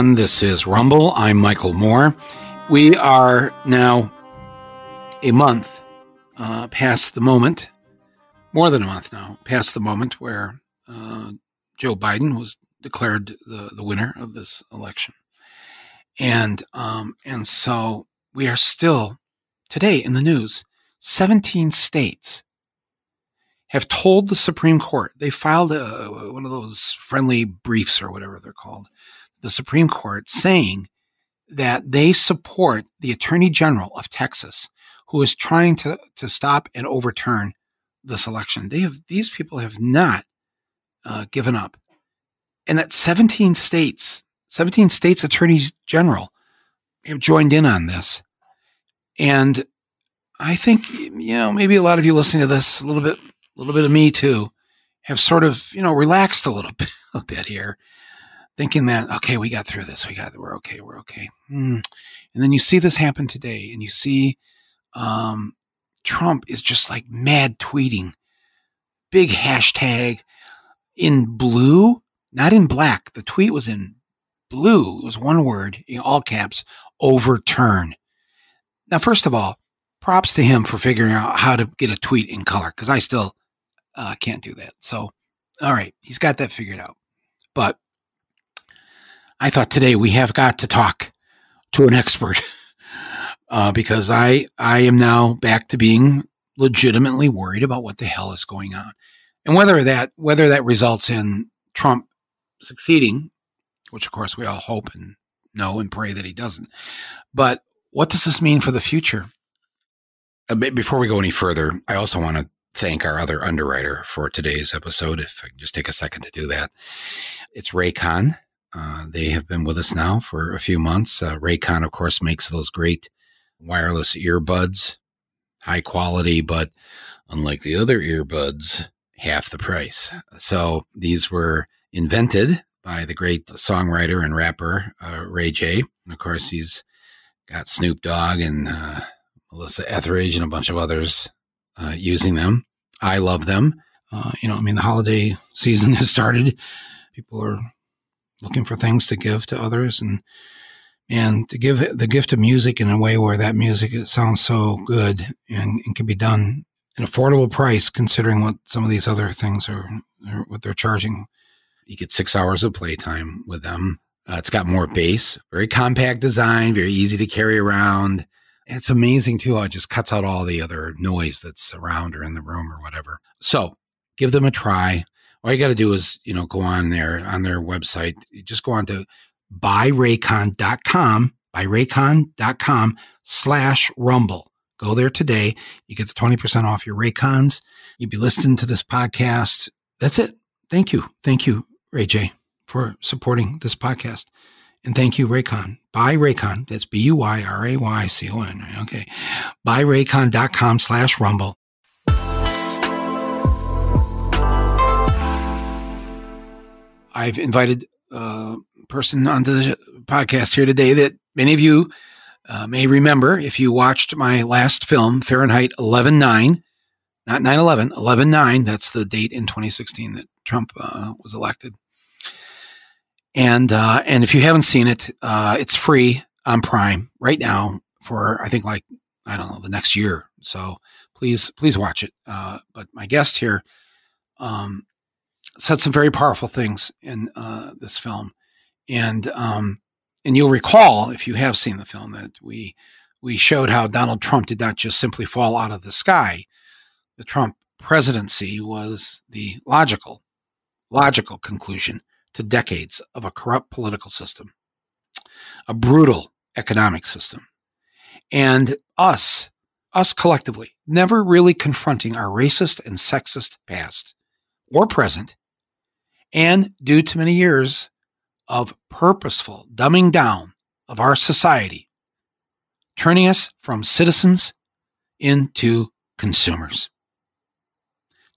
Everyone. This is Rumble. I'm Michael Moore. We are now a month uh, past the moment, more than a month now, past the moment where uh, Joe Biden was declared the, the winner of this election. And, um, and so we are still today in the news 17 states have told the Supreme Court, they filed a, one of those friendly briefs or whatever they're called, the Supreme Court saying that they support the Attorney General of Texas, who is trying to, to stop and overturn this election. They have these people have not uh, given up, and that 17 states, 17 states attorneys general have joined in on this, and I think you know maybe a lot of you listening to this, a little bit, a little bit of me too, have sort of you know relaxed a little bit, a bit here thinking that okay, we got through this, we got we're okay, we're okay. Mm. And then you see this happen today, and you see um, Trump is just like mad tweeting, big hashtag in blue, not in black. The tweet was in blue. It was one word, in all caps, overturn. Now, first of all, props to him for figuring out how to get a tweet in color because I still uh, can't do that. So, all right, he's got that figured out. But I thought today we have got to talk to an expert uh, because I I am now back to being legitimately worried about what the hell is going on, and whether that whether that results in Trump succeeding, which of course we all hope and know and pray that he doesn't. But what does this mean for the future? Before we go any further, I also want to thank our other underwriter for today's episode. If I can just take a second to do that, it's Raycon. Uh, they have been with us now for a few months. Uh, Raycon, of course, makes those great wireless earbuds, high quality, but unlike the other earbuds, half the price. So these were invented by the great songwriter and rapper uh, Ray J. And of course, he's got Snoop Dogg and uh, Melissa Etheridge and a bunch of others uh, using them. I love them. Uh, you know, I mean, the holiday season has started. People are looking for things to give to others and and to give the gift of music in a way where that music sounds so good and, and can be done an affordable price considering what some of these other things are, are what they're charging. You get six hours of playtime with them. Uh, it's got more bass very compact design very easy to carry around. And it's amazing too how it just cuts out all the other noise that's around or in the room or whatever. So give them a try all you got to do is, you know, go on there on their website. Just go on to buyraycon.com, buyraycon.com slash rumble. Go there today. You get the 20% off your Raycons. you'd be listening to this podcast. That's it. Thank you. Thank you, Ray J, for supporting this podcast. And thank you, Raycon. Buy Raycon. That's B U Y R A Y C O N. Okay. Buyraycon.com slash rumble. I've invited a person onto the podcast here today that many of you uh, may remember if you watched my last film, Fahrenheit 11.9, not 9-11, 11.9. That's the date in 2016 that Trump uh, was elected. And uh, and if you haven't seen it, uh, it's free on Prime right now for I think like I don't know the next year. So please please watch it. Uh, but my guest here um, said some very powerful things in uh, this film, and um, and you'll recall if you have seen the film that we we showed how Donald Trump did not just simply fall out of the sky. The Trump presidency was the logical logical conclusion to decades of a corrupt political system, a brutal economic system, and us us collectively never really confronting our racist and sexist past or present and due to many years of purposeful dumbing down of our society, turning us from citizens into consumers.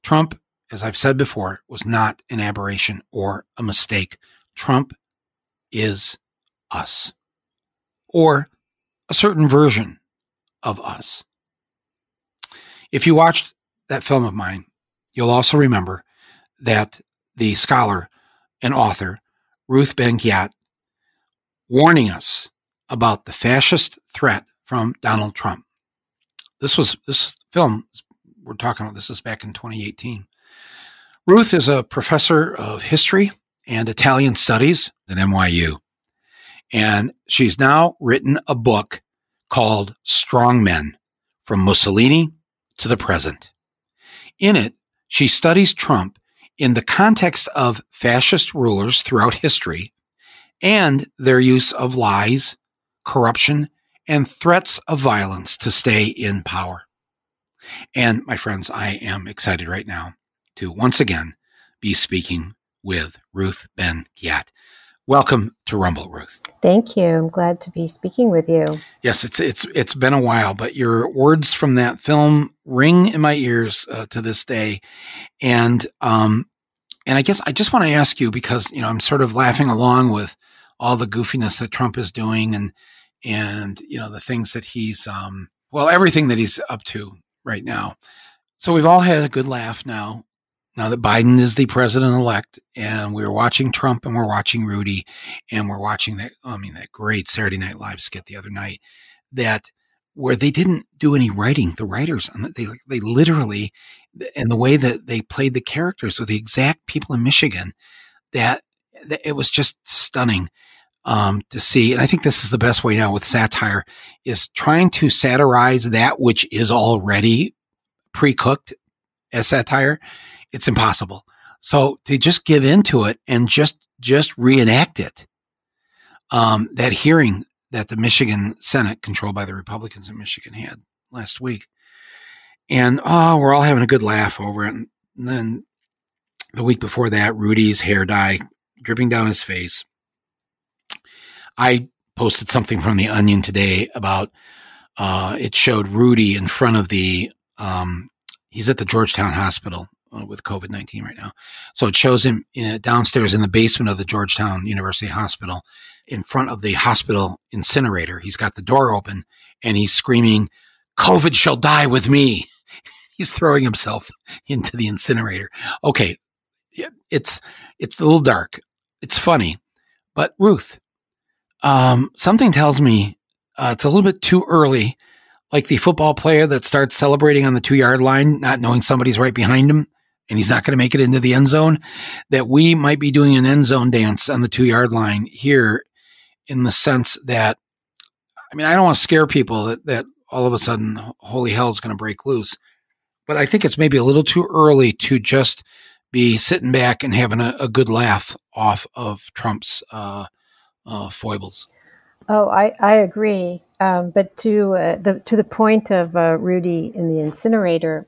Trump, as I've said before, was not an aberration or a mistake. Trump is us, or a certain version of us. If you watched that film of mine, you'll also remember that the scholar and author Ruth Ben-Ghiat warning us about the fascist threat from Donald Trump. This was this film we're talking about. This is back in 2018. Ruth is a professor of history and Italian studies at NYU. And she's now written a book called Strong Men From Mussolini to the Present. In it, she studies Trump in the context of fascist rulers throughout history and their use of lies, corruption, and threats of violence to stay in power. And my friends, I am excited right now to once again be speaking with Ruth Ben Ghiat. Welcome to Rumble, Ruth. Thank you. I'm glad to be speaking with you. Yes, it's it's it's been a while, but your words from that film ring in my ears uh, to this day, and um, and I guess I just want to ask you because you know I'm sort of laughing along with all the goofiness that Trump is doing, and and you know the things that he's um, well everything that he's up to right now. So we've all had a good laugh now now that Biden is the president elect and we're watching Trump and we're watching Rudy and we're watching that, I mean, that great Saturday Night Live skit the other night that where they didn't do any writing, the writers, they, they literally, and the way that they played the characters with the exact people in Michigan that, that it was just stunning. Um, to see, and I think this is the best way now with satire is trying to satirize that which is already pre-cooked as satire it's impossible. So to just give into it and just just reenact it. Um, that hearing that the Michigan Senate, controlled by the Republicans in Michigan, had last week, and oh, we're all having a good laugh over it. And then the week before that, Rudy's hair dye dripping down his face. I posted something from the Onion today about uh, it showed Rudy in front of the um, he's at the Georgetown Hospital uh, with COVID 19 right now. So it shows him downstairs in the basement of the Georgetown University Hospital in front of the hospital incinerator. He's got the door open and he's screaming, COVID shall die with me. he's throwing himself into the incinerator. Okay. It's, it's a little dark. It's funny, but Ruth, um, something tells me uh, it's a little bit too early like the football player that starts celebrating on the two yard line, not knowing somebody's right behind him and he's not going to make it into the end zone, that we might be doing an end zone dance on the two yard line here in the sense that, I mean, I don't want to scare people that, that all of a sudden holy hell is going to break loose, but I think it's maybe a little too early to just be sitting back and having a, a good laugh off of Trump's uh, uh, foibles. Oh, I, I agree. Um, but to uh, the to the point of uh, Rudy in the incinerator,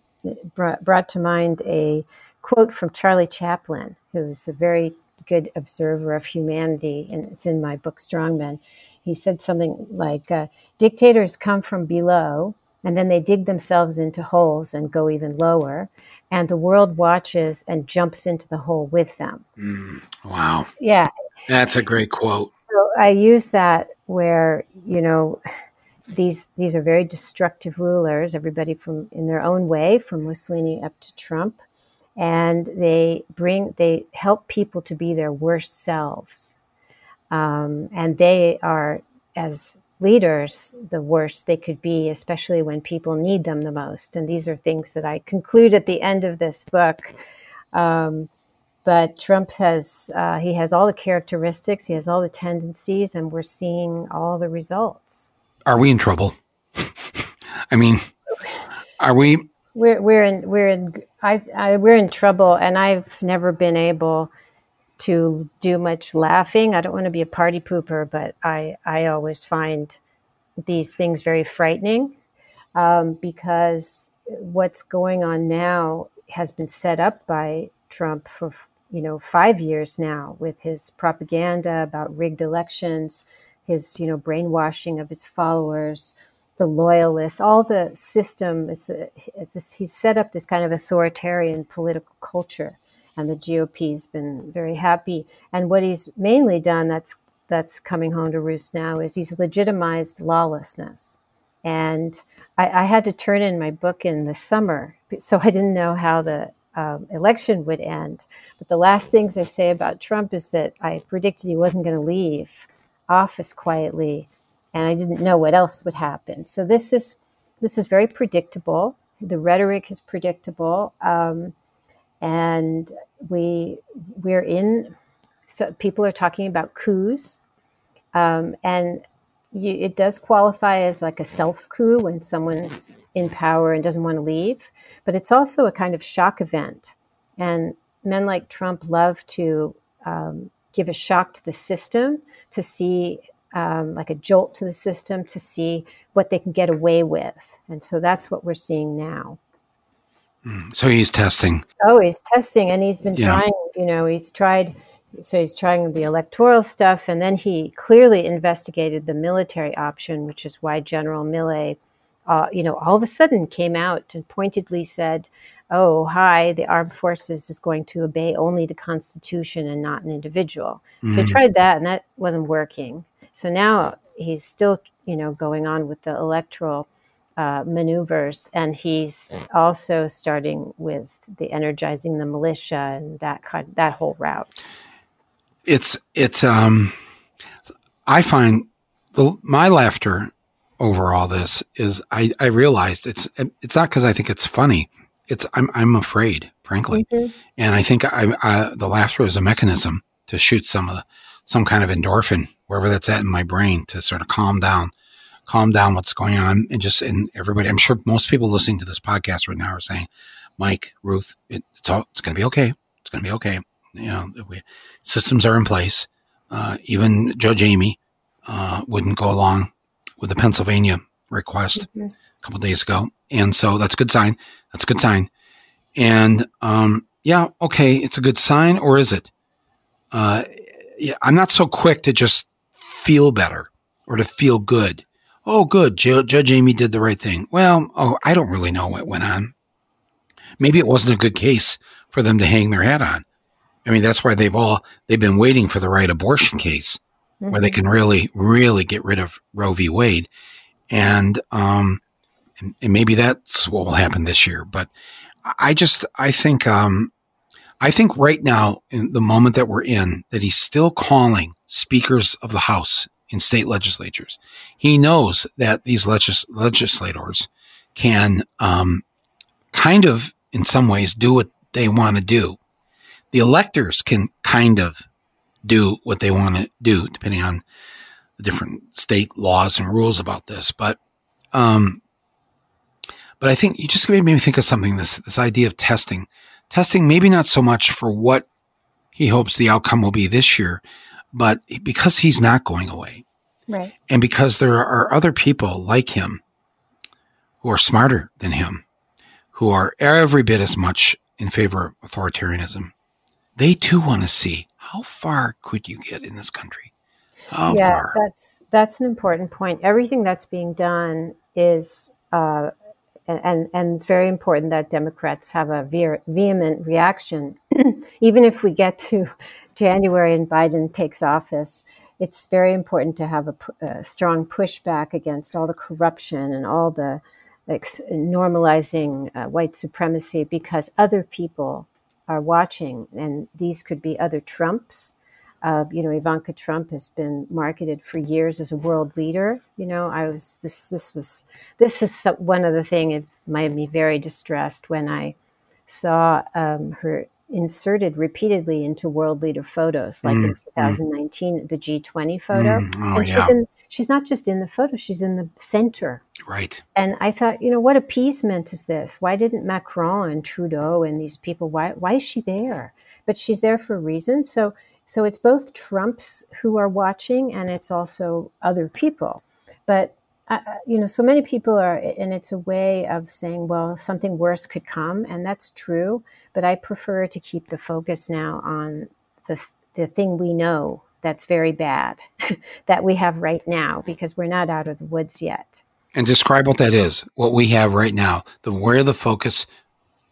brought, brought to mind a quote from Charlie Chaplin, who's a very good observer of humanity, and it's in my book Strongmen. He said something like, uh, "Dictators come from below, and then they dig themselves into holes and go even lower." And the world watches and jumps into the hole with them. Mm, wow. Yeah. That's a great quote. So I use that where, you know, these these are very destructive rulers. Everybody from in their own way, from Mussolini up to Trump, and they bring they help people to be their worst selves, um, and they are as leaders the worst they could be, especially when people need them the most. And these are things that I conclude at the end of this book. Um, but Trump has uh, he has all the characteristics, he has all the tendencies, and we're seeing all the results are we in trouble? I mean, are we? We're we're in we're in I, I we're in trouble, and I've never been able to do much laughing. I don't want to be a party pooper, but I I always find these things very frightening um, because what's going on now has been set up by Trump for you know five years now with his propaganda about rigged elections his you know brainwashing of his followers the loyalists all the system this, he's set up this kind of authoritarian political culture. And the GOP's been very happy. And what he's mainly done that's that's coming home to roost now is he's legitimized lawlessness. And I, I had to turn in my book in the summer so I didn't know how the um, election would end. But the last things I say about Trump is that I predicted he wasn't going to leave office quietly, and I didn't know what else would happen. So this is this is very predictable. The rhetoric is predictable, um, and we we're in. So people are talking about coups, um, and you, it does qualify as like a self coup when someone's in power and doesn't want to leave, but it's also a kind of shock event. And men like Trump love to um, give a shock to the system to see, um, like a jolt to the system to see what they can get away with. And so that's what we're seeing now. Hmm. So he's testing. Oh, he's testing, and he's been yeah. trying. You know, he's tried so he's trying the electoral stuff, and then he clearly investigated the military option, which is why General Milley, uh, you know, all of a sudden came out and pointedly said, "Oh, hi, the armed forces is going to obey only the Constitution and not an individual." Mm-hmm. So he mm-hmm. tried that, and that wasn't working. So now he's still, you know, going on with the electoral uh, maneuvers, and he's also starting with the energizing the militia and that kind, that whole route it's it's um I find the my laughter over all this is I I realized it's it's not because I think it's funny. It's I'm I'm afraid, frankly, mm-hmm. and I think I, I the laughter is a mechanism to shoot some of the some kind of endorphin wherever that's at in my brain to sort of calm down calm down what's going on and just and everybody i'm sure most people listening to this podcast right now are saying mike ruth it, it's all it's going to be okay it's going to be okay you know, we, systems are in place. Uh, even Judge Amy uh, wouldn't go along with the Pennsylvania request mm-hmm. Couple days ago, and so that's a good sign. That's a good sign. And um, yeah, okay, it's a good sign, or is it? Uh, yeah, I'm not so quick to just feel better or to feel good. Oh, good, Judge Amy did the right thing. Well, oh, I don't really know what went on. Maybe it wasn't a good case for them to hang their hat on. I mean, that's why they've all they've been waiting for the right abortion case mm-hmm. where they mm-hmm. can really, really get rid of Roe v. Wade, and um, and, and, maybe that's what will happen this year. But I just I think um, I think right now in the moment that we're in, that he's still calling speakers of the House in state legislatures. He knows that these legis- legislators can um, kind of, in some ways, do what they want to do the electors can kind of do what they want to do, depending on the different state laws and rules about this. But, um, but I think you just made me think of something. This this idea of testing, testing maybe not so much for what he hopes the outcome will be this year, but because he's not going away, right? And because there are other people like him who are smarter than him, who are every bit as much in favor of authoritarianism they too want to see how far could you get in this country? How yeah, far? that's that's an important point. Everything that's being done is, uh, and and it's very important that Democrats have a ve- vehement reaction, even if we get to January and Biden takes office. It's very important to have a, a strong pushback against all the corruption and all the like, normalizing uh, white supremacy because other people are watching, and these could be other Trumps. Uh, you know, Ivanka Trump has been marketed for years as a world leader. You know, I was this. This was this is one of the thing. It made me very distressed when I saw um, her inserted repeatedly into world leader photos, like mm, in 2019, mm. the G20 photo. Mm, oh, and she's, yeah. in, she's not just in the photo, she's in the center. Right. And I thought, you know, what appeasement is this? Why didn't Macron and Trudeau and these people, why, why is she there? But she's there for a reason. So, so it's both Trumps who are watching and it's also other people. But uh, you know, so many people are, and it's a way of saying, well, something worse could come, and that's true. But I prefer to keep the focus now on the the thing we know that's very bad that we have right now because we're not out of the woods yet. And describe what that is. What we have right now, the where the focus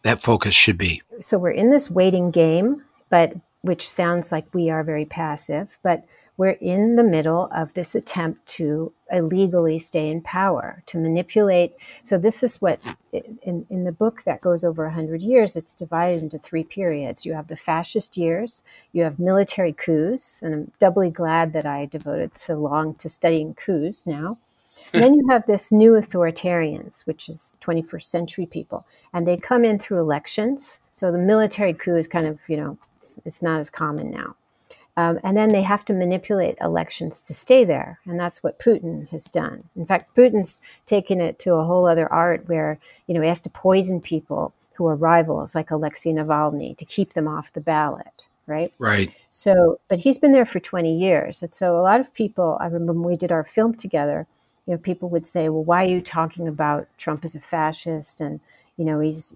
that focus should be. So we're in this waiting game, but which sounds like we are very passive, but we're in the middle of this attempt to illegally stay in power, to manipulate. So, this is what, in, in the book that goes over 100 years, it's divided into three periods. You have the fascist years, you have military coups, and I'm doubly glad that I devoted so long to studying coups now. Then you have this new authoritarians, which is 21st century people, and they come in through elections. So the military coup is kind of, you know, it's, it's not as common now. Um, and then they have to manipulate elections to stay there. And that's what Putin has done. In fact, Putin's taken it to a whole other art where, you know, he has to poison people who are rivals, like Alexei Navalny, to keep them off the ballot, right? Right. So, but he's been there for 20 years. And so a lot of people, I remember when we did our film together, you know, people would say, well, why are you talking about Trump as a fascist? And, you know, he's,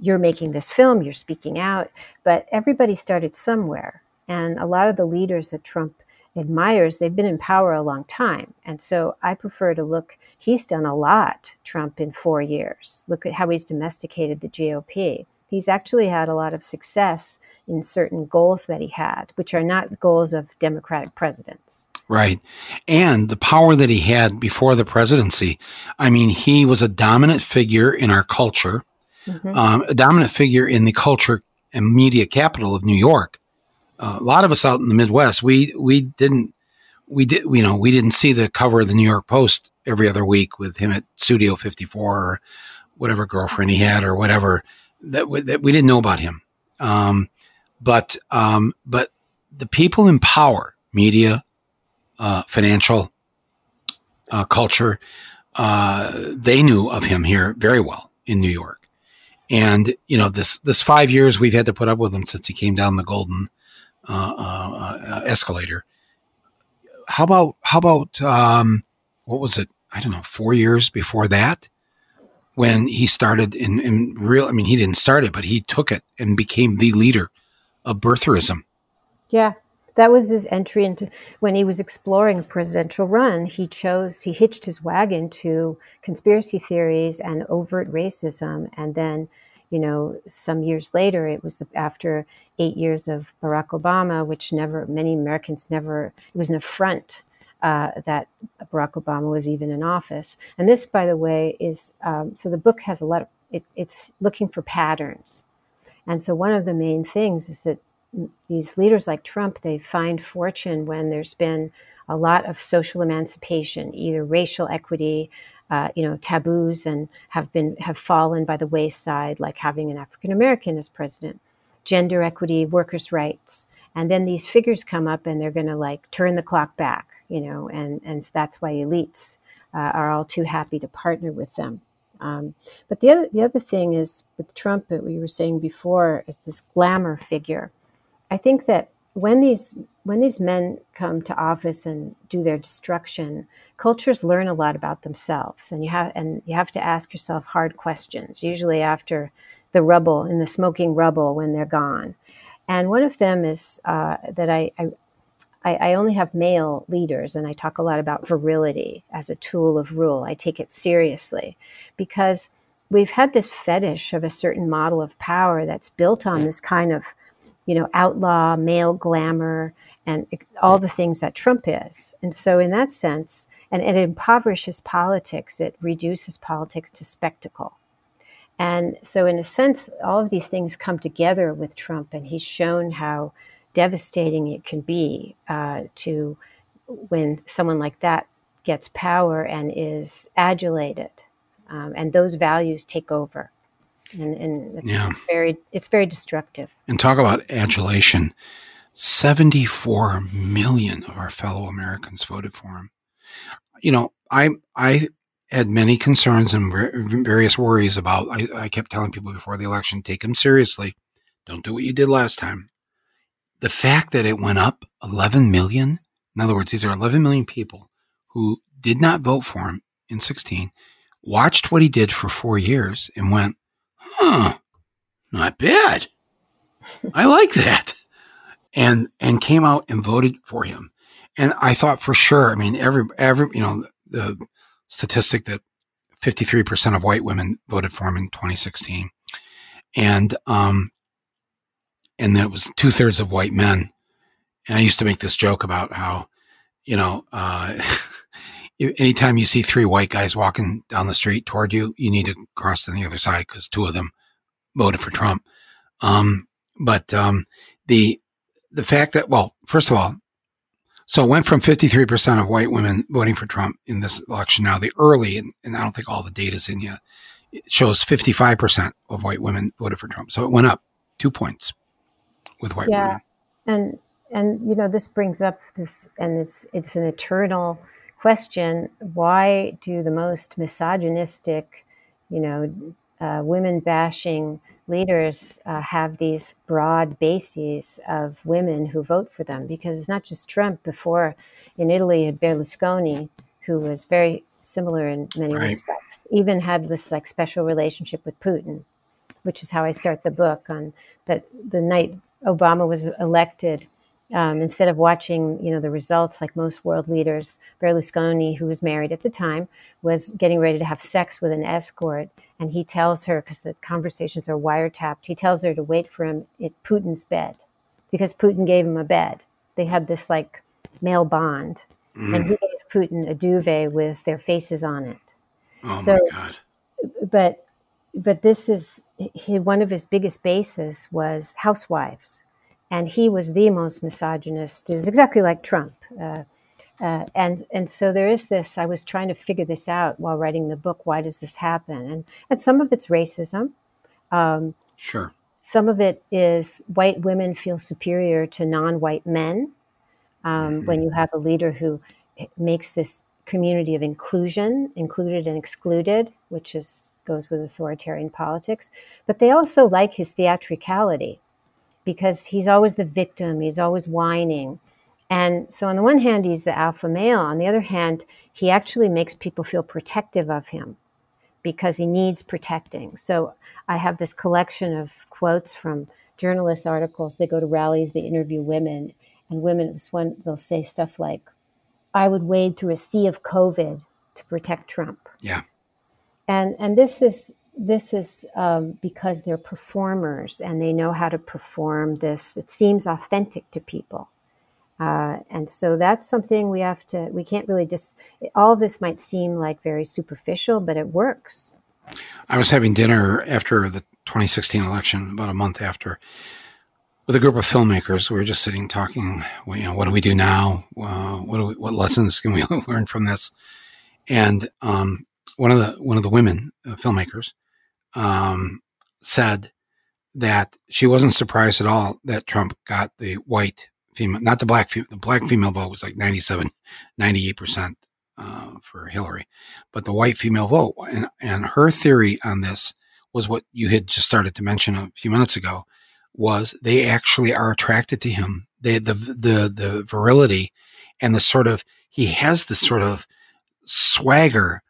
you're making this film, you're speaking out. But everybody started somewhere and a lot of the leaders that Trump admires, they've been in power a long time. And so I prefer to look, he's done a lot, Trump, in four years. Look at how he's domesticated the GOP. He's actually had a lot of success in certain goals that he had, which are not goals of Democratic presidents. Right. And the power that he had before the presidency. I mean, he was a dominant figure in our culture, mm-hmm. um, a dominant figure in the culture and media capital of New York uh, a lot of us out in the Midwest, we we didn't we did you know we didn't see the cover of the New York Post every other week with him at Studio 54 or whatever girlfriend he had or whatever that we, that we didn't know about him. Um, but um, but the people in power, media, uh, financial, uh, culture, uh, they knew of him here very well in New York. And you know this this five years we've had to put up with him since he came down the golden uh, uh, uh, escalator. How about how about um, what was it? I don't know, four years before that, when he started in, in real. I mean, he didn't start it, but he took it and became the leader of birtherism. Yeah, that was his entry into when he was exploring a presidential run. He chose he hitched his wagon to conspiracy theories and overt racism, and then you know, some years later, it was the, after eight years of Barack Obama, which never, many Americans never, it was an affront uh, that Barack Obama was even in office. And this, by the way, is um, so the book has a lot of, it, it's looking for patterns. And so one of the main things is that these leaders like Trump, they find fortune when there's been a lot of social emancipation, either racial equity, uh, you know taboos and have been have fallen by the wayside, like having an African American as president, gender equity, workers' rights, and then these figures come up and they're going to like turn the clock back, you know, and and that's why elites uh, are all too happy to partner with them. Um, but the other the other thing is with Trump, that we were saying before, is this glamour figure. I think that when these when these men come to office and do their destruction, cultures learn a lot about themselves, and you have and you have to ask yourself hard questions. Usually after the rubble, in the smoking rubble, when they're gone. And one of them is uh, that I, I I, only have male leaders, and I talk a lot about virility as a tool of rule. I take it seriously because we've had this fetish of a certain model of power that's built on this kind of you know, outlaw, male glamour, and all the things that Trump is. And so, in that sense, and it impoverishes politics, it reduces politics to spectacle. And so, in a sense, all of these things come together with Trump, and he's shown how devastating it can be uh, to when someone like that gets power and is adulated, um, and those values take over and, and it's, yeah. it's very it's very destructive. And talk about adulation. 74 million of our fellow Americans voted for him. You know, I I had many concerns and various worries about. I, I kept telling people before the election, take him seriously. Don't do what you did last time. The fact that it went up 11 million, in other words, these are 11 million people who did not vote for him in 16, watched what he did for four years and went, huh, not bad. I like that. And, and came out and voted for him. And I thought for sure, I mean, every, every, you know, the statistic that 53% of white women voted for him in 2016. And, um, and that was two thirds of white men. And I used to make this joke about how, you know, uh, anytime you see three white guys walking down the street toward you, you need to cross to the other side because two of them voted for Trump. Um, but um, the the fact that, well, first of all, so it went from 53% of white women voting for Trump in this election. Now, the early, and, and I don't think all the data's in yet, shows 55% of white women voted for Trump. So it went up two points with white yeah. women. And, and, you know, this brings up this, and it's, it's an eternal question. Why do the most misogynistic, you know, uh, women bashing leaders uh, have these broad bases of women who vote for them because it's not just Trump. Before in Italy, had Berlusconi, who was very similar in many right. respects, even had this like special relationship with Putin, which is how I start the book on that the night Obama was elected um, instead of watching, you know, the results like most world leaders, Berlusconi, who was married at the time, was getting ready to have sex with an escort, and he tells her because the conversations are wiretapped. He tells her to wait for him at Putin's bed because Putin gave him a bed. They had this like male bond, mm. and he gave Putin a duvet with their faces on it. Oh so, my god! But but this is he, one of his biggest bases was housewives and he was the most misogynist. Was exactly like Trump. Uh, uh, and and so there is this. I was trying to figure this out while writing the book. Why does this happen? And and some of it's racism. Um, sure. Some of it is white women feel superior to non-white men um, mm-hmm. when you have a leader who makes this community of inclusion, included and excluded, which is goes with authoritarian politics. But they also like his theatricality because he's always the victim, he's always whining. And so, on the one hand, he's the alpha male. On the other hand, he actually makes people feel protective of him because he needs protecting. So, I have this collection of quotes from journalist articles. They go to rallies, they interview women, and women, this one, they'll say stuff like, I would wade through a sea of COVID to protect Trump. Yeah. And, and this is this is um, because they're performers and they know how to perform this. It seems authentic to people. Uh, and so that's something we have to, we can't really just, all of this might seem like very superficial, but it works. I was having dinner after the 2016 election, about a month after, with a group of filmmakers. We were just sitting talking, you know, what do we do now? Uh, what, do we, what lessons can we learn from this? And um, one of the one of the women uh, filmmakers um, said that she wasn't surprised at all that Trump got the white female, not the black. The black female vote was like 97, 98 percent uh, for Hillary, but the white female vote. And, and her theory on this was what you had just started to mention a few minutes ago was they actually are attracted to him. They, the, the, the virility and the sort of, he has this sort of swagger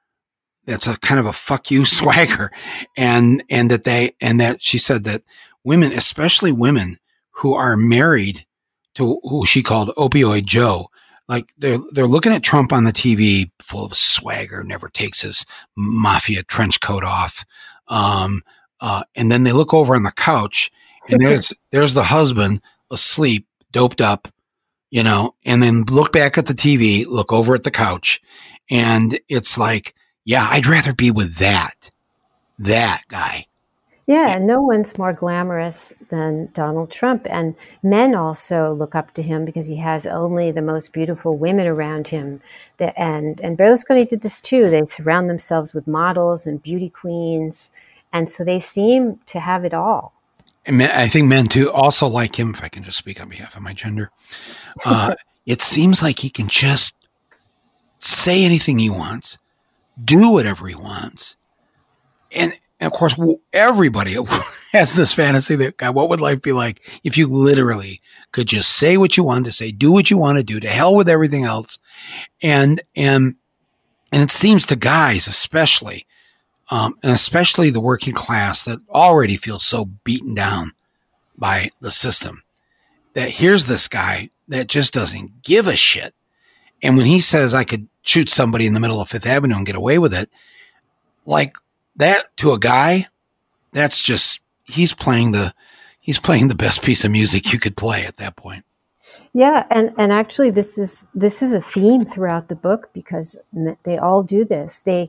that's a kind of a fuck you swagger. And, and that they, and that she said that women, especially women who are married to who she called opioid Joe, like they're, they're looking at Trump on the TV full of swagger, never takes his mafia trench coat off. Um, uh, and then they look over on the couch and there's, there's the husband asleep, doped up, you know, and then look back at the TV, look over at the couch and it's like, yeah, I'd rather be with that, that guy. Yeah, no one's more glamorous than Donald Trump. And men also look up to him because he has only the most beautiful women around him. And, and Berlusconi did this too. They surround themselves with models and beauty queens. And so they seem to have it all. And I think men too also like him, if I can just speak on behalf of my gender. Uh, it seems like he can just say anything he wants do whatever he wants. And, and of course, everybody has this fantasy that God, what would life be like if you literally could just say what you want to say, do what you want to do, to hell with everything else, and and and it seems to guys especially, um, and especially the working class that already feels so beaten down by the system, that here's this guy that just doesn't give a shit, and when he says I could shoot somebody in the middle of Fifth Avenue and get away with it. Like that to a guy, that's just, he's playing the, he's playing the best piece of music you could play at that point. Yeah, and and actually, this is this is a theme throughout the book because they all do this. They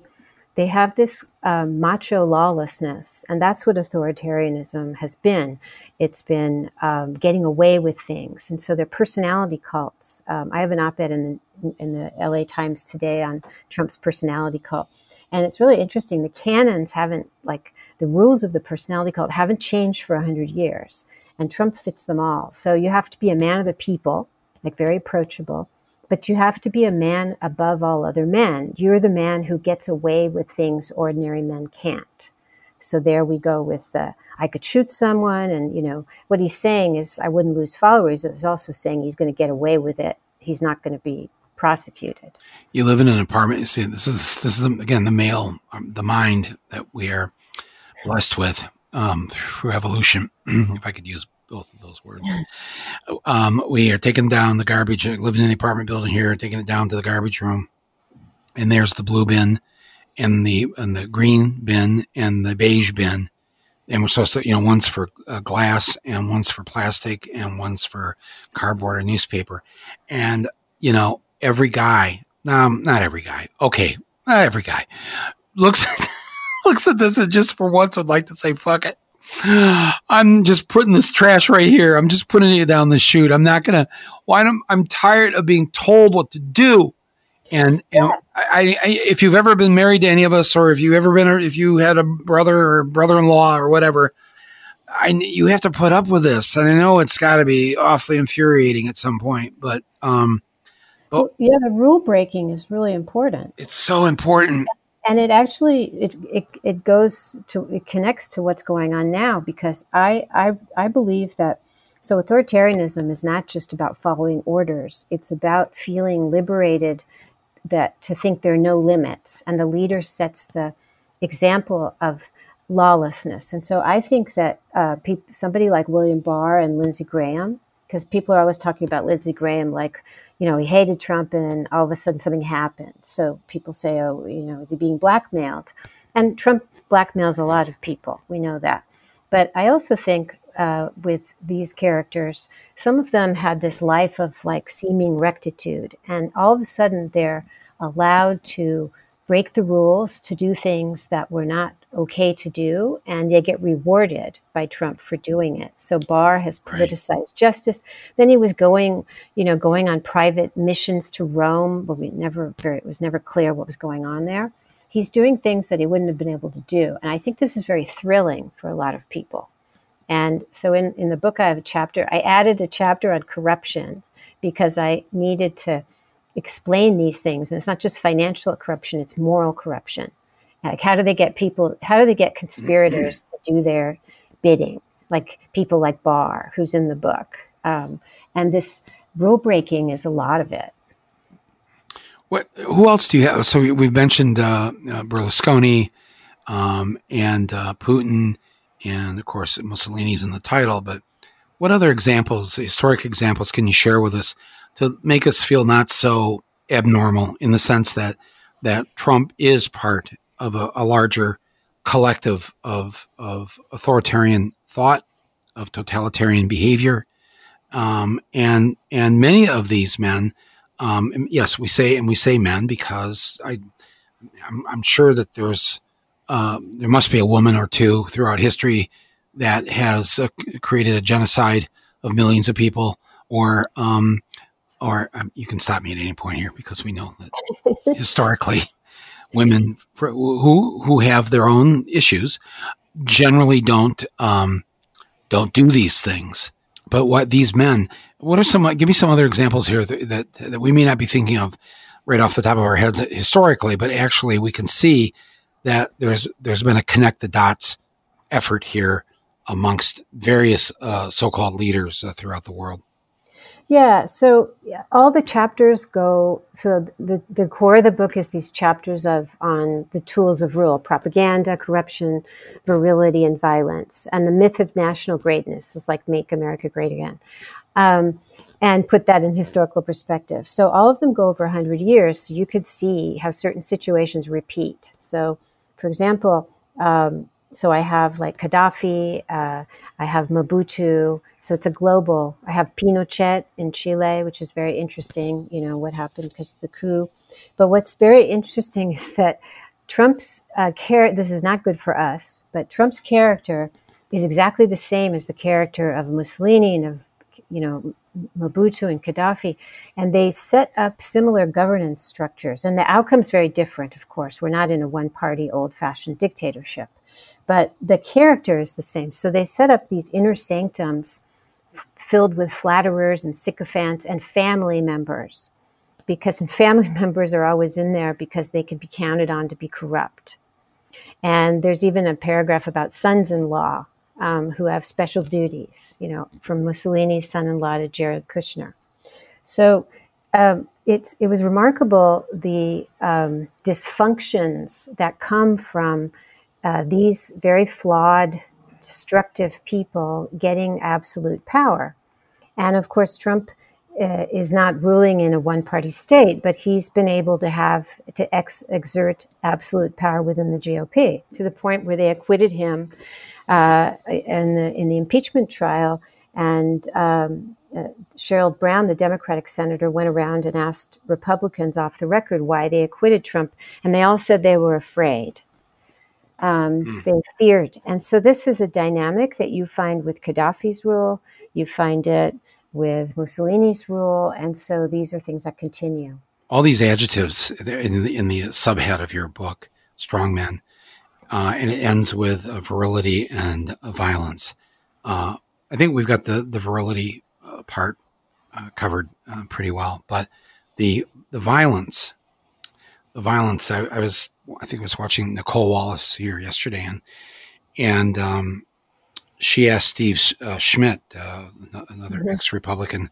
they have this um, macho lawlessness, and that's what authoritarianism has been. It's been um, getting away with things, and so they're personality cults. Um, I have an op-ed in the in the L.A. Times today on Trump's personality cult, and it's really interesting. The canons haven't like the rules of the personality cult haven't changed for hundred years and Trump fits them all. So you have to be a man of the people, like very approachable, but you have to be a man above all other men. You're the man who gets away with things ordinary men can't. So there we go with the I could shoot someone, and you know what he's saying is I wouldn't lose followers. He's also saying he's going to get away with it. He's not going to be prosecuted. You live in an apartment. You see, this is this is again the male, um, the mind that we are blessed with um, through evolution, if I could use both of those words. Um, we are taking down the garbage, living in the apartment building here, taking it down to the garbage room, and there's the blue bin, and the and the green bin, and the beige bin, and we're supposed to, you know, one's for uh, glass, and one's for plastic, and one's for cardboard or newspaper, and you know, every guy, um, not every guy, okay, not every guy, looks. looks at this and just for once would like to say, fuck it. I'm just putting this trash right here. I'm just putting it down the chute. I'm not gonna. Why? Well, I'm tired of being told what to do. And, and I, I, if you've ever been married to any of us, or if you ever been, if you had a brother or brother-in-law or whatever, I you have to put up with this. And I know it's got to be awfully infuriating at some point, but um, but yeah, the rule breaking is really important. It's so important and it actually it, it it goes to it connects to what's going on now because I I I believe that so authoritarianism is not just about following orders. It's about feeling liberated that to think there are no limits. And the leader sets the example of lawlessness. And so I think that uh, pe- somebody like William Barr and Lindsey Graham because people are always talking about Lindsey Graham like you know, he hated Trump and all of a sudden something happened. So people say, oh, you know, is he being blackmailed? And Trump blackmails a lot of people. We know that. But I also think uh, with these characters, some of them had this life of like seeming rectitude. And all of a sudden they're allowed to break the rules, to do things that were not okay to do, and they get rewarded by Trump for doing it. So Barr has politicized right. justice. Then he was going, you know, going on private missions to Rome, but we never very, it was never clear what was going on there. He's doing things that he wouldn't have been able to do, and I think this is very thrilling for a lot of people. And so in, in the book, I have a chapter. I added a chapter on corruption because I needed to explain these things. And it's not just financial corruption, it's moral corruption. Like, how do they get people, how do they get conspirators to do their bidding? Like people like Barr, who's in the book. Um, and this rule breaking is a lot of it. What, who else do you have? So we've mentioned uh, uh, Berlusconi um, and uh, Putin, and of course Mussolini's in the title. But what other examples, historic examples, can you share with us to make us feel not so abnormal in the sense that that Trump is part of a, a larger collective of of authoritarian thought, of totalitarian behavior, um, and and many of these men, um, yes, we say and we say men because I, I'm, I'm sure that there's uh, there must be a woman or two throughout history that has uh, created a genocide of millions of people, or um, or um, you can stop me at any point here because we know that historically women for, who who have their own issues generally don't um, don't do these things. But what these men, what are some? Give me some other examples here that, that that we may not be thinking of right off the top of our heads historically, but actually we can see that there's there's been a connect the dots effort here amongst various uh, so-called leaders uh, throughout the world. Yeah, so all the chapters go. So the the core of the book is these chapters of on the tools of rule: propaganda, corruption, virility, and violence, and the myth of national greatness is like make America great again, um, and put that in historical perspective. So all of them go over hundred years, so you could see how certain situations repeat. So, for example. Um, So I have like Gaddafi, uh, I have Mobutu. So it's a global. I have Pinochet in Chile, which is very interesting. You know what happened because of the coup. But what's very interesting is that Trump's uh, character. This is not good for us, but Trump's character is exactly the same as the character of Mussolini and of you know Mobutu and Gaddafi, and they set up similar governance structures. And the outcome's very different, of course. We're not in a one party, old fashioned dictatorship, but the character is the same. So they set up these inner sanctums f- filled with flatterers and sycophants and family members, because family members are always in there because they can be counted on to be corrupt. And there's even a paragraph about sons in law um, who have special duties, you know, from Mussolini's son in law to Jared Kushner. So um, it's, it was remarkable the um, dysfunctions that come from uh, these very flawed, destructive people getting absolute power. And of course, Trump uh, is not ruling in a one party state, but he's been able to have to ex- exert absolute power within the GOP to the point where they acquitted him uh, in, the, in the impeachment trial. And um, uh, Sherrod Brown, the Democratic senator, went around and asked Republicans off the record why they acquitted Trump. And they all said they were afraid. Um, mm. They feared. And so this is a dynamic that you find with Gaddafi's rule, you find it with Mussolini's rule. And so these are things that continue. All these adjectives in the, in the subhead of your book, Strongmen, uh, and it ends with virility and violence. Uh, I think we've got the the virility uh, part uh, covered uh, pretty well, but the the violence, the violence. I, I, was I think I was watching Nicolle Wallace here yesterday, and and um, she asked Steve Schmidt, another mm-hmm. ex Republican.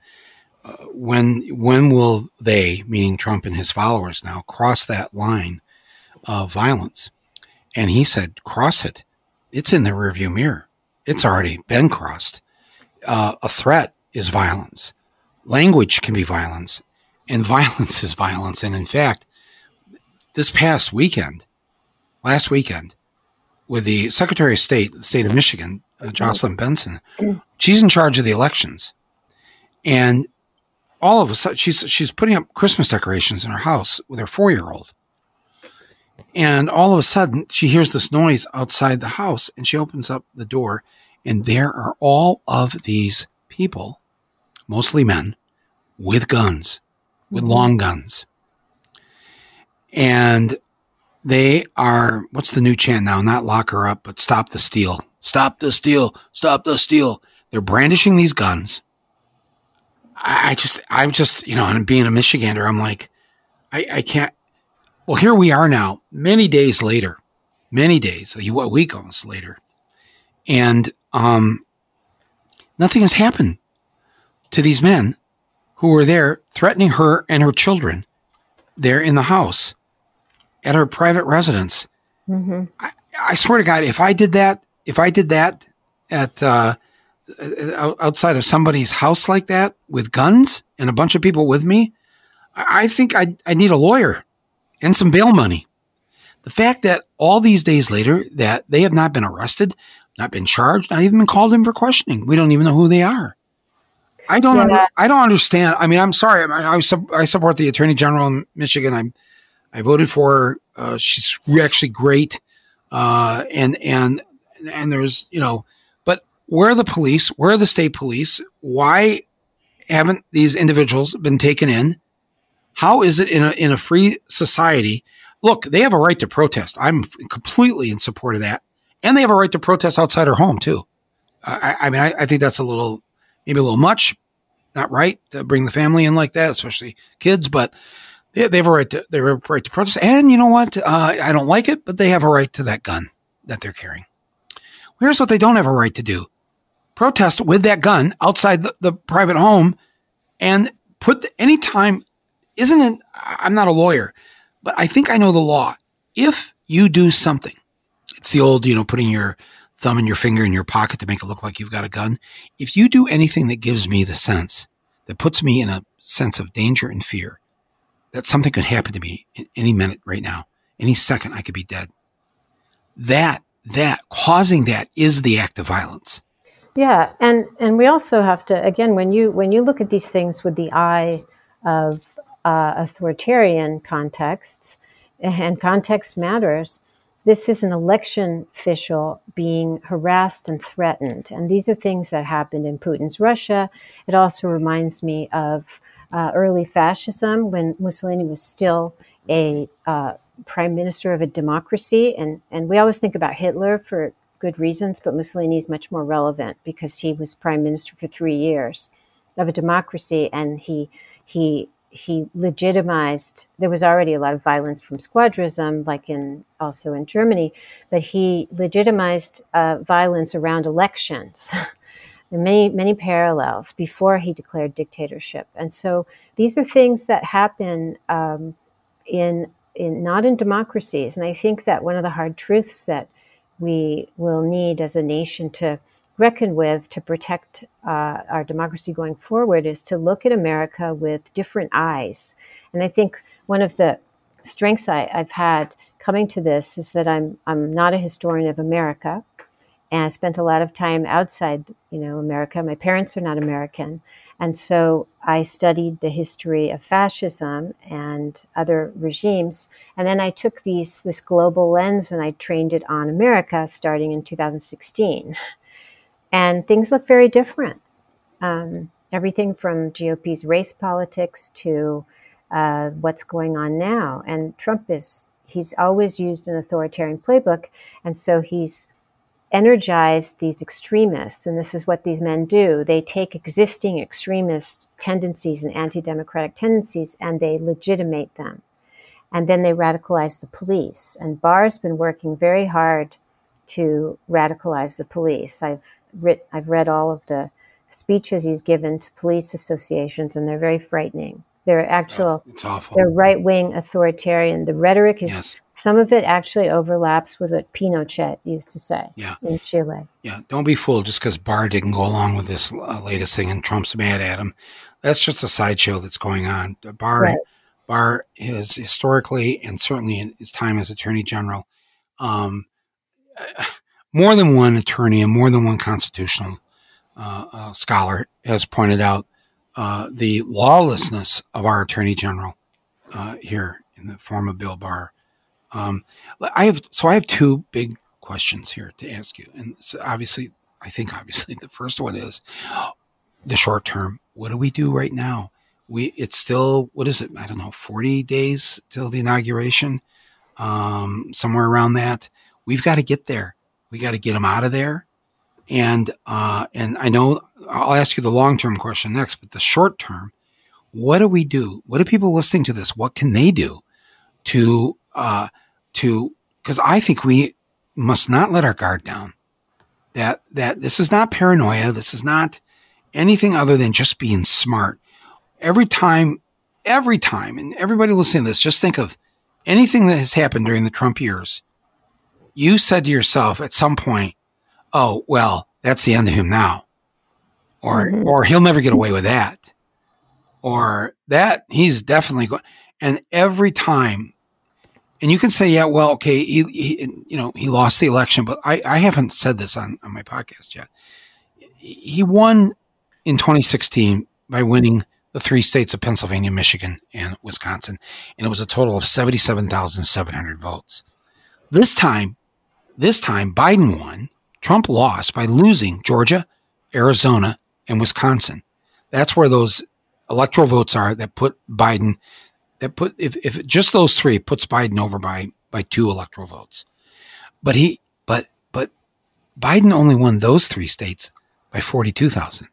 when when will they, meaning Trump and his followers, now cross that line of violence? And he said, cross it. It's in the rearview mirror. It's already been crossed. Uh, a threat is violence. Language can be violence, and violence is violence. And in fact, this past weekend, last weekend, with the Secretary of State, the state of Michigan, uh, Jocelyn Benson, she's in charge of the elections, and all of a sudden she's she's putting up Christmas decorations in her house with her four year old, and all of a sudden, she hears this noise outside the house and she opens up the door, and there are all of these people, mostly men, with guns, with mm-hmm. long guns. And they are, what's the new chant now? Not lock her up, but stop the steal. Stop the steal. Stop the steal. They're brandishing these guns. I, I just, I'm just, you know, and being a Michigander, I'm like, I, I can't, well, here we are now, many days later, many days, a week almost later, and um, nothing has happened to these men who were there threatening her and her children there in the house at her private residence. Mm-hmm. I, I, swear to God, if I did that, if I did that at uh, outside of somebody's house like that with guns and a bunch of people with me, I, I think I I need a lawyer and some bail money. The fact that all these days later that they have not been arrested, not been charged, not even been called in for questioning. We don't even know who they are. I don't. Yeah. I don't understand. I mean, I'm sorry. I, I, I, support the attorney general in Michigan. I I voted for her. Uh, she's actually great. Uh, and and and there's you know, but where are the police? Where are the state police? Why haven't these individuals been taken in? How is it in a, in a free society? Look, they have a right to protest. I'm completely in support of that. And they have a right to protest outside her home, too. I, I mean, I, I, think that's a little, maybe a little much, not right to bring the family in like that, especially kids, but they, they have a right to, they have a right to protest. And you know what? Uh, I don't like it, but they have a right to that gun that they're carrying. Here's what they don't have a right to do protest with that gun outside the, the private home and put any time isn't it? I'm not a lawyer, but I think I know the law. If you do something, it's the old, you know, putting your thumb and your finger in your pocket to make it look like you've got a gun. If you do anything that gives me the sense, that puts me in a sense of danger and fear, that something could happen to me in any minute right now, any second I could be dead. That that causing that is the act of violence. Yeah, and and we also have to again when you when you look at these things with the eye of uh, authoritarian contexts, and context matters. This is an election official being harassed and threatened, and these are things that happened in Putin's Russia. It also reminds me of uh, early fascism when Mussolini was still a uh, prime minister of a democracy, and and we always think about Hitler for good reasons, but Mussolini is much more relevant because he was prime minister for three years of a democracy, and he he he legitimized. There was already a lot of violence from squadrism, like in also in Germany, but he legitimized uh, violence around elections. many many parallels before he declared dictatorship, and so these are things that happen um, in in not in democracies. And I think that one of the hard truths that we will need as a nation to reckon with to protect uh, our democracy going forward is to look at America with different eyes. And I think one of the strengths I, have had coming to this is that I'm I'm not a historian of America, and I spent a lot of time outside, you know, America. My parents are not American, and so I studied the history of fascism and other regimes. And then I took these, this global lens and I trained it on America starting in 2016. And things look very different. Um, everything from GOP's race politics to uh, what's going on now. And Trump is, he's always used an authoritarian playbook. And so he's energize these extremists, and this is what these men do. They take existing extremist tendencies and anti democratic tendencies and they legitimate them. And then they radicalize the police. And Barr's been working very hard to radicalize the police. I've, writ- I've read all of the speeches he's given to police associations, and they're very frightening. They're oh, actual, oh, it's awful. they're right wing authoritarian. The rhetoric is yes. Some of it actually overlaps with what Pinochet used to say yeah. in Chile. Yeah, don't be fooled just because Barr didn't go along with this uh, latest thing and Trump's mad at him. That's just a sideshow that's going on. Barr, right. Barr has historically and certainly in his time as Attorney General, um, more than one attorney and more than one constitutional uh, uh, scholar has pointed out uh, the lawlessness of our Attorney General uh, here in the form of Bill Barr. Um, I have so I have two big questions here to ask you, and so obviously, I think obviously the first one is the short term. What do we do right now? We it's still what is it? I don't know, forty days till the inauguration, um, somewhere around that. We've got to get there. We got to get them out of there, and uh, and I know I'll ask you the long term question next, but the short term, what do we do? What do people listening to this? What can they do to uh, to because I think we must not let our guard down. That that this is not paranoia. This is not anything other than just being smart. Every time, every time, and everybody listening to this, just think of anything that has happened during the Trump years. You said to yourself at some point, "Oh well, that's the end of him now," or mm-hmm. or he'll never get away with that, or that he's definitely going. And every time and you can say, yeah, well, okay, he, he, you know, he lost the election, but I, I haven't said this on, on my podcast yet. He won in 2016 by winning the three states of Pennsylvania, Michigan, and Wisconsin, and it was a total of 77,700 votes. This time, this time Biden won. Trump lost by losing Georgia, Arizona, and Wisconsin. That's where those electoral votes are that put Biden that put if, if just those three puts Biden over by by two electoral votes. But he but but Biden only won those three states by 42,000.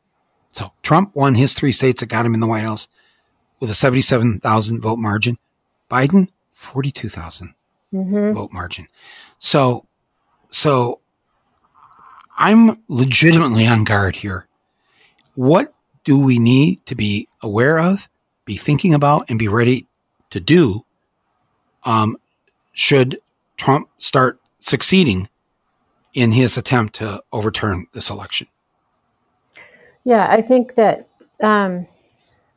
So Trump won his three states that got him in the White House with a 77,000 vote margin. Biden 42,000 mm-hmm. vote margin. So so I'm legitimately on guard here. What do we need to be aware of, be thinking about, and be ready to do um, should Trump start succeeding in his attempt to overturn this election? Yeah, I think that um,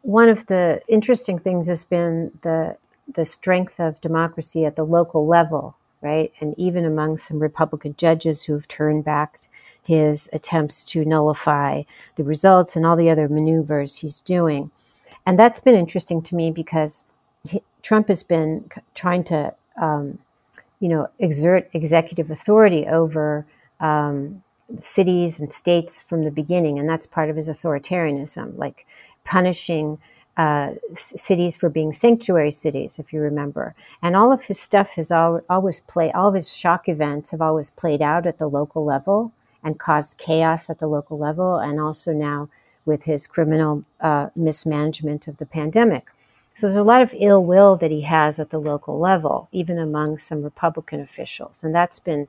one of the interesting things has been the the strength of democracy at the local level right? And even among some Republican judges who've turned back his attempts to nullify the results and all the other maneuvers he's doing. And that's been interesting to me because Trump has been trying to, um, you know, exert executive authority over um, cities and states from the beginning, and that's part of his authoritarianism, like punishing uh, cities for being sanctuary cities, if you remember. And all of his stuff has al- always played, all of his shock events have always played out at the local level and caused chaos at the local level, and also now with his criminal uh, mismanagement of the pandemic. So there's a lot of ill will that he has at the local level, even among some Republican officials, and that's been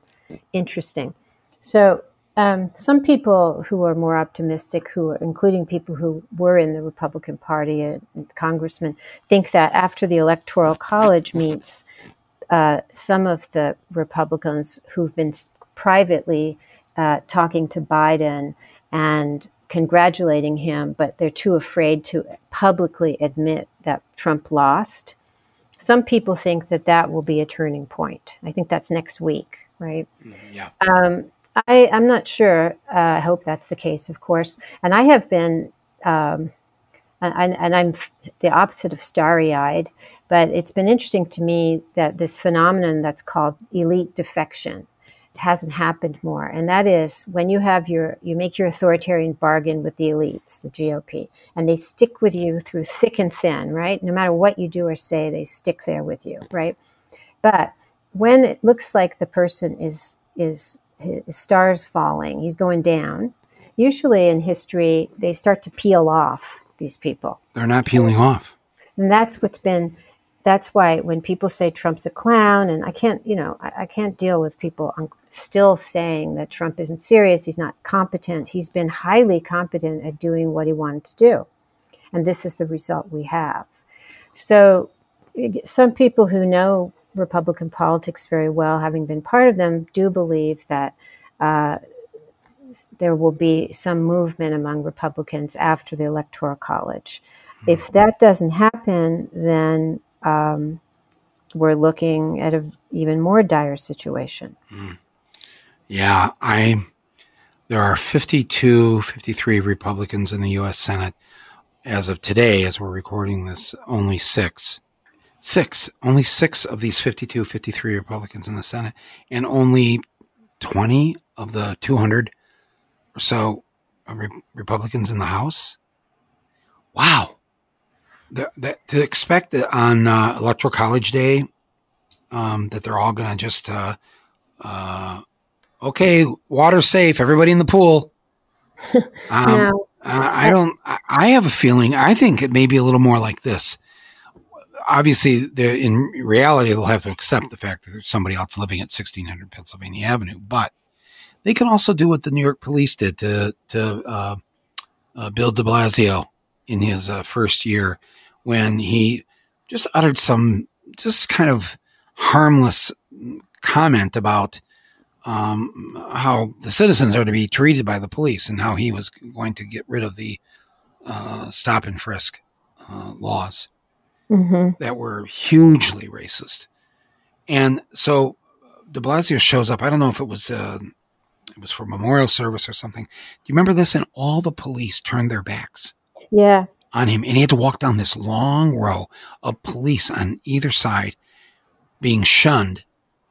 interesting. So um, some people who are more optimistic, who are, including people who were in the Republican Party and, congressmen, think that after the Electoral College meets, uh, some of the Republicans who've been privately uh, talking to Biden and congratulating him, but they're too afraid to publicly admit that Trump lost. Some people think that that will be a turning point. I think that's next week, right? Mm, yeah. Um, I, am not sure. Uh, I hope that's the case, of course. And I have been, um, and, and, I'm the opposite of starry eyed, but it's been interesting to me that this phenomenon that's called elite defection hasn't happened more. And that is when you have your, you make your authoritarian bargain with the elites, the GOP, and they stick with you through thick and thin, right? No matter what you do or say, they stick there with you, right? But when it looks like the person is, is his stars falling, he's going down. Usually in history, they start to peel off these people. They're not peeling off. And that's what's been, that's why when people say Trump's a clown, and I can't, you know, I, I can't deal with people still saying that Trump isn't serious, he's not competent. He's been highly competent at doing what he wanted to do. And this is the result we have. So some people who know Republican politics very well, having been part of them, do believe that uh, there will be some movement among Republicans after the Electoral College. Hmm. If that doesn't happen, then um, we're looking at an even more dire situation. Mm. Yeah, I. There are 52, 53 Republicans in the U.S. Senate. As of today, as we're recording this, only six Six, only six of these 52, 53 Republicans in the Senate, and only 20 of the 200 or so Re- Republicans in the House. Wow. The, that, to expect that on uh, Electoral College Day, um, that they're all going to just, uh, uh, okay, water safe, everybody in the pool. Um, no. I don't, I have a feeling, I think it may be a little more like this obviously, in reality, they'll have to accept the fact that there's somebody else living at 1600 Pennsylvania Avenue. But they can also do what the New York police did to to uh, uh, Bill De Blasio in his uh, first year when he just uttered some just kind of harmless comment about um, how the citizens are to be treated by the police and how he was going to get rid of the uh, stop and frisk uh, laws mm-hmm. that were hugely racist. And so De Blasio shows up. I don't know if it was uh, it was for memorial service or something. Do you remember this? And all the police turned their backs. Yeah. On him, and he had to walk down this long row of police on either side, being shunned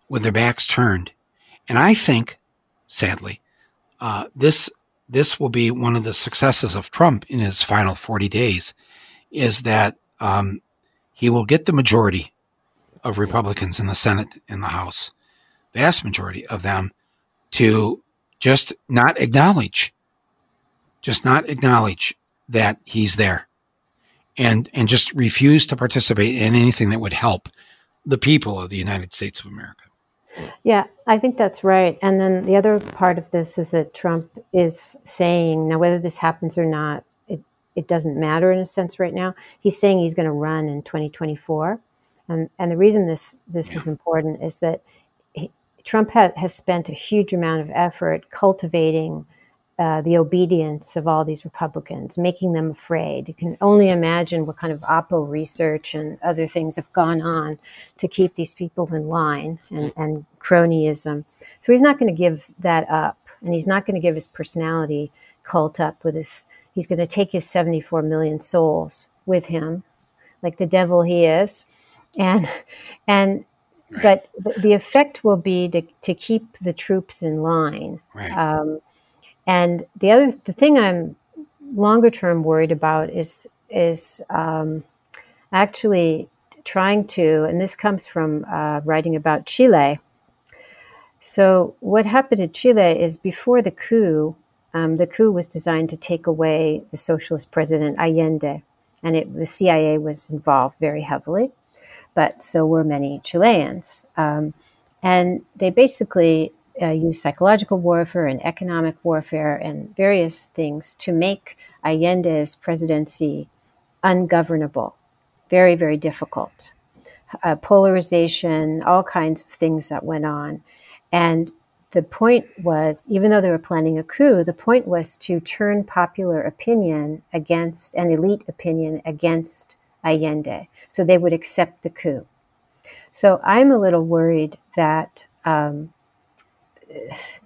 with their backs turned. And I think, sadly, uh, this this will be one of the successes of Trump in his final 40 days, is that um, he will get the majority of Republicans in the Senate and the House, vast majority of them, to just not acknowledge, just not acknowledge that he's there and and just refuse to participate in anything that would help the people of the United States of America. Yeah, I think that's right. And then the other part of this is that Trump is saying now whether this happens or not, it it doesn't matter in a sense right now. He's saying he's going to run in 2024. And, and the reason this, this is important is that he, Trump ha, has spent a huge amount of effort cultivating uh, the obedience of all these Republicans, making them afraid. You can only imagine what kind of Oppo research and other things have gone on to keep these people in line and, and cronyism. So he's not going to give that up, and he's not going to give his personality cult up with his. He's going to take his 74 million souls with him, like the devil he is, and and but the effect will be to, to keep the troops in line. Right. Um, and the other, the thing I'm longer term worried about is is um, actually trying to, and this comes from uh, writing about Chile. So what happened in Chile is before the coup, um, the coup was designed to take away the socialist president Allende, and it, the CIA was involved very heavily, but so were many Chileans. Um, and they basically uh, use psychological warfare and economic warfare and various things to make Allende's presidency ungovernable, very, very difficult. Uh, polarization, all kinds of things that went on. And the point was, even though they were planning a coup, the point was to turn popular opinion against, and elite opinion against Allende. So they would accept the coup. So I'm a little worried that um,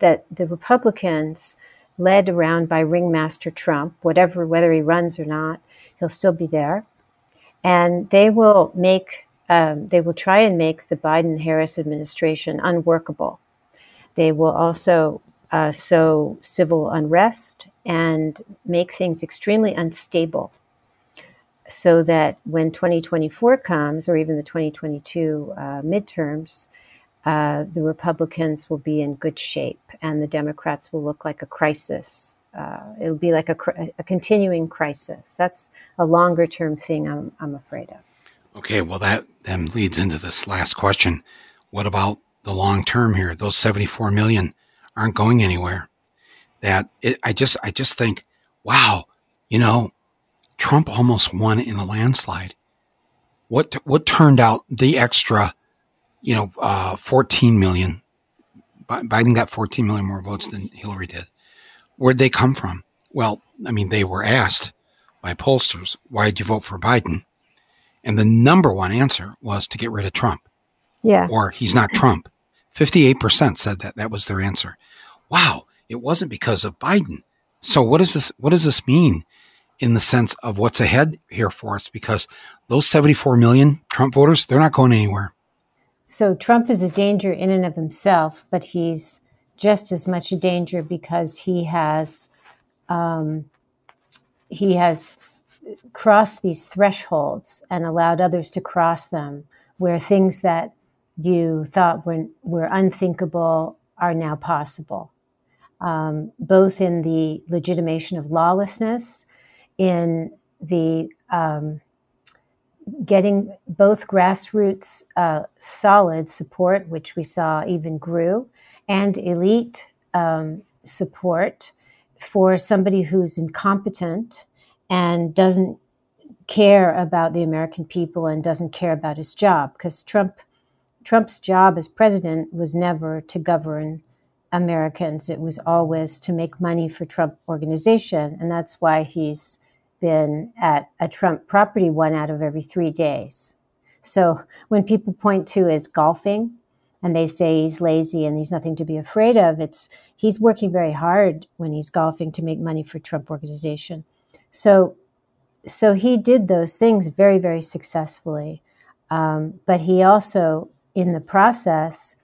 that the Republicans, led around by ringmaster Trump, whatever whether he runs or not, he'll still be there, and they will make um, they will try and make the Biden Harris administration unworkable. They will also uh, sow civil unrest and make things extremely unstable so that when 2024 comes, or even the 2022 uh, midterms, uh, the Republicans will be in good shape and the Democrats will look like a crisis. Uh, it'll be like a, a, continuing crisis. That's a longer term thing I'm, I'm afraid of. Okay, well, that then leads into this last question. What about the long term here? Those 74 million aren't going anywhere. That it, I just, I just think, wow, you know, Trump almost won in a landslide. What, what turned out the extra you know, uh, 14 million. Biden got 14 million more votes than Hillary did. Where'd they come from? Well, I mean, they were asked by pollsters, why did you vote for Biden? And the number one answer was to get rid of Trump. Yeah. Or he's not Trump. 58% said that. That was their answer. Wow. It wasn't because of Biden. So what does this, what does this mean in the sense of what's ahead here for us? Because those 74 million Trump voters, they're not going anywhere. So Trump is a danger in and of himself, but he's just as much a danger because he has um, he has crossed these thresholds and allowed others to cross them, where things that you thought were, were unthinkable are now possible, um, both in the legitimation of lawlessness, in the um, getting both grassroots uh, solid support, which we saw even grew, and elite um, support for somebody who's incompetent and doesn't care about the American people and doesn't care about his job because Trump Trump's job as president was never to govern Americans. It was always to make money for Trump organization, and that's why he's been at a Trump property one out of every three days. So when people point to his golfing and they say he's lazy and he's nothing to be afraid of, it's he's working very hard when he's golfing to make money for Trump organization. So so he did those things very very successfully, um, but he also in the process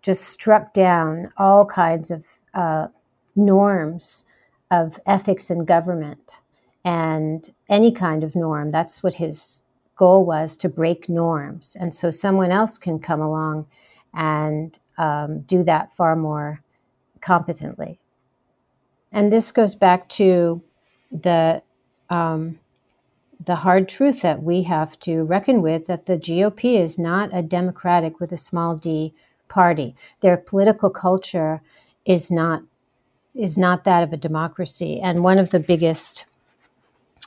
just struck down all kinds of uh, norms of ethics and government and any kind of norm. That's what his goal was to break norms. And so someone else can come along and um, do that far more competently. And this goes back to the um, the hard truth that we have to reckon with that the GOP is not a democratic with a small d party. Their political culture is not is not that of a democracy. And one of the biggest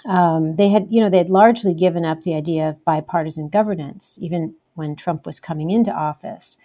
um, they had, you know, they had largely given up the idea of bipartisan governance, even when Trump was coming into office.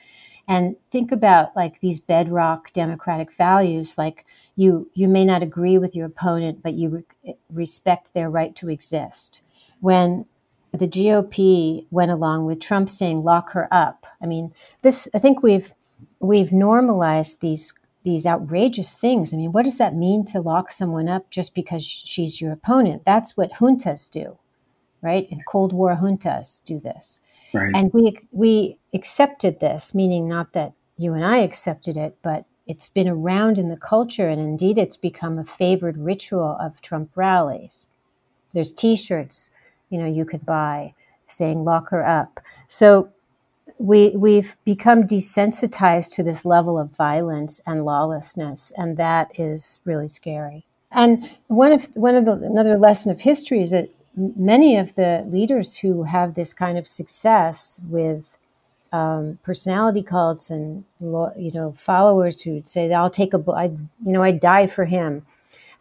and think about like these bedrock democratic values like you you may not agree with your opponent but you re- respect their right to exist when the GOP went along with Trump saying lock her up i mean this i think we've we've normalized these these outrageous things i mean what does that mean to lock someone up just because she's your opponent that's what juntas do right and cold war juntas do this Right. and we we accepted this, meaning not that you and I accepted it, but it's been around in the culture, and indeed, it's become a favored ritual of Trump rallies. There's T-shirts, you know, you could buy saying "Lock her up." So we we've become desensitized to this level of violence and lawlessness, and that is really scary. And one of one of the another lesson of history is that many of the leaders who have this kind of success with um, personality cults and you know followers who say I'll take a I you know I die for him.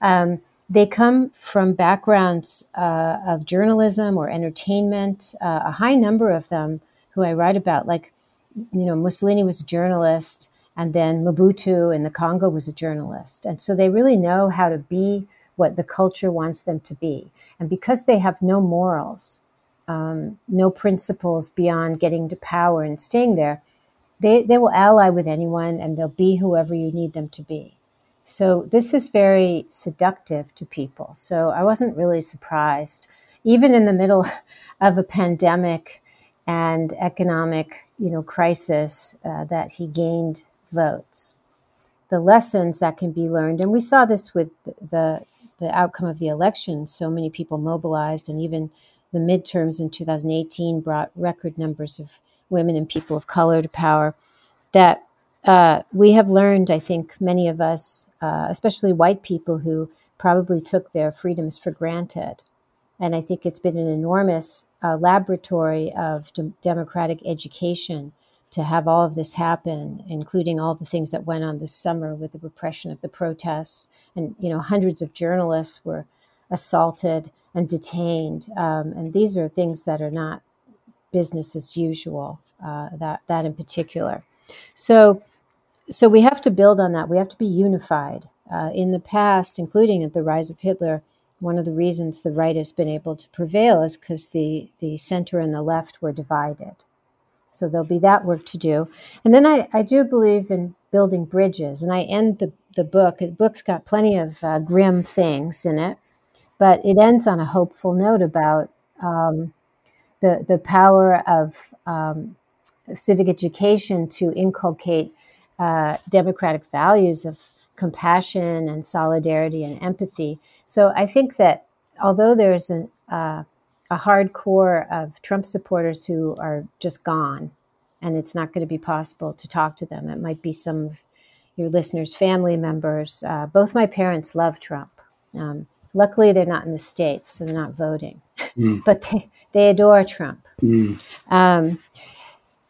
Um, they come from backgrounds uh, of journalism or entertainment. Uh, a high number of them who I write about, like you know Mussolini was a journalist, and then Mobutu in the Congo was a journalist, and so they really know how to be what the culture wants them to be. And because they have no morals, um, no principles beyond getting to power and staying there, they, they will ally with anyone and they'll be whoever you need them to be. So this is very seductive to people. So I wasn't really surprised, even in the middle of a pandemic and economic, you know, crisis, uh, that he gained votes. The lessons that can be learned, and we saw this with the the outcome of the election, so many people mobilized, and even the midterms in 2018 brought record numbers of women and people of color to power. That uh, we have learned, I think, many of us, uh, especially white people who probably took their freedoms for granted. And I think it's been an enormous uh, laboratory of de- democratic education to have all of this happen, including all the things that went on this summer with the repression of the protests, and you know hundreds of journalists were assaulted and detained, um, and these are things that are not business as usual. Uh, that that in particular, so so we have to build on that. We have to be unified. Uh, in the past, including at the rise of Hitler, one of the reasons the right has been able to prevail is because the the center and the left were divided. So there'll be that work to do. And then I, I do believe in building bridges. And I end the, the book, the book's got plenty of uh, grim things in it, but it ends on a hopeful note about um, the, the power of um, civic education to inculcate uh, democratic values of compassion and solidarity and empathy. So I think that although there's an, uh, a hardcore of Trump supporters who are just gone, and it's not going to be possible to talk to them. It might be some of your listeners' family members. Uh, both my parents love Trump. Um, luckily, they're not in the States, so they're not voting, mm. but they, they adore Trump. Mm. Um,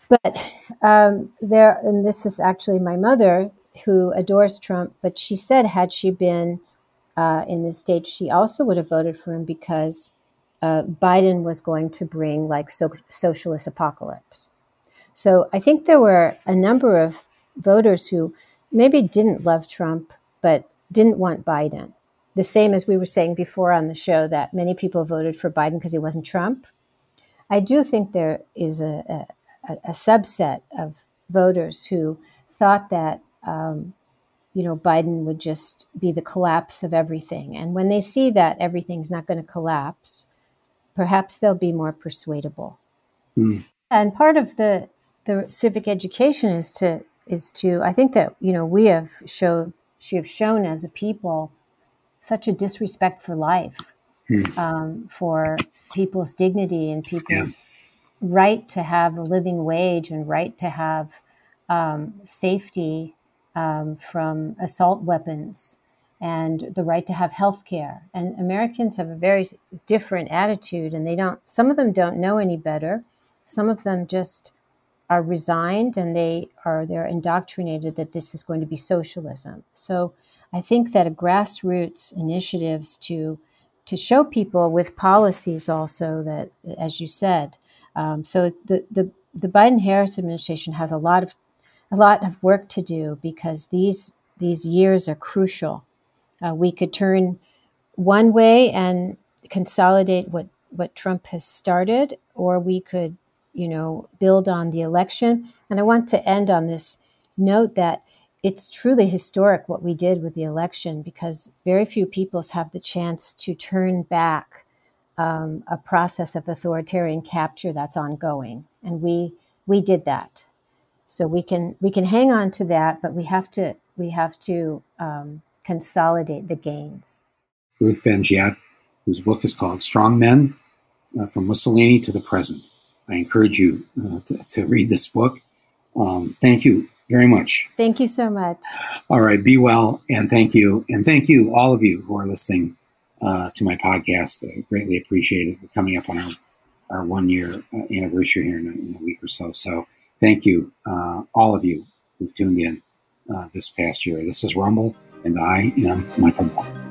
but um, there, and this is actually my mother who adores Trump, but she said, had she been uh, in the state, she also would have voted for him because uh, Biden was going to bring like so- socialist apocalypse. So I think there were a number of voters who maybe didn't love Trump, but didn't want Biden. The same as we were saying before on the show that many people voted for Biden because he wasn't Trump. I do think there is a, a, a subset of voters who thought that um, you know Biden would just be the collapse of everything, and when they see that everything's not going to collapse, perhaps they'll be more persuadable. Mm. And part of the the civic education is to is to I think that you know we have shown she have shown as a people such a disrespect for life, mm. um, for people's dignity and people's yes. right to have a living wage and right to have um, safety um, from assault weapons and the right to have health care. And Americans have a very different attitude, and they don't, some of them don't know any better. Some of them just are resigned and they are they're indoctrinated that this is going to be socialism. So I think that a grassroots initiatives to to show people with policies also that, as you said, um, so the the the Biden Harris administration has a lot of a lot of work to do because these these years are crucial. Uh, we could turn one way and consolidate what what Trump has started, or we could, you know, build on the election. And I want to end on this note that it's truly historic what we did with the election because very few peoples have the chance to turn back um, a process of authoritarian capture that's ongoing, and we we did that. So we can we can hang on to that, but we have to we have to um, consolidate the gains. Ruth Ben-Ghiat, whose book is called Strongmen uh, From Mussolini to the Present. I encourage you uh, to, to, read this book. Um, thank you very much. Thank you so much. All right. Be well. And thank you. And thank you, all of you who are listening uh, to my podcast. I greatly appreciate it. We're coming up on our, our one year uh, anniversary here in a, in a, week or so. So thank you, uh, all of you who've tuned in uh, this past year. This is Rumble, and I am Michael Moore.